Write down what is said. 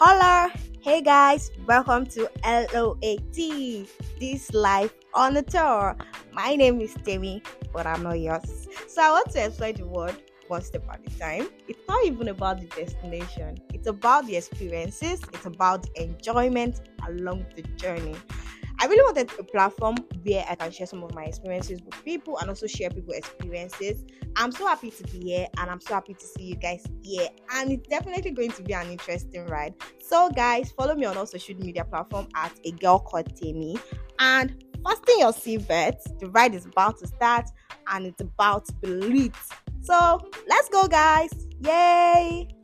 Holla! Hey guys, welcome to LOAT, this life on the tour. My name is Temi, but I'm not yours. So I want to explain the word one step at a time. It's not even about the destination, it's about the experiences, it's about the enjoyment along the journey. I really wanted a platform where I can share some of my experiences with people and also share people experiences. I'm so happy to be here and I'm so happy to see you guys here. And it's definitely going to be an interesting ride. So, guys, follow me on all social media platform at a girl called Temi and fasten your seatbelt. The ride is about to start and it's about to be lit. So, let's go, guys! Yay!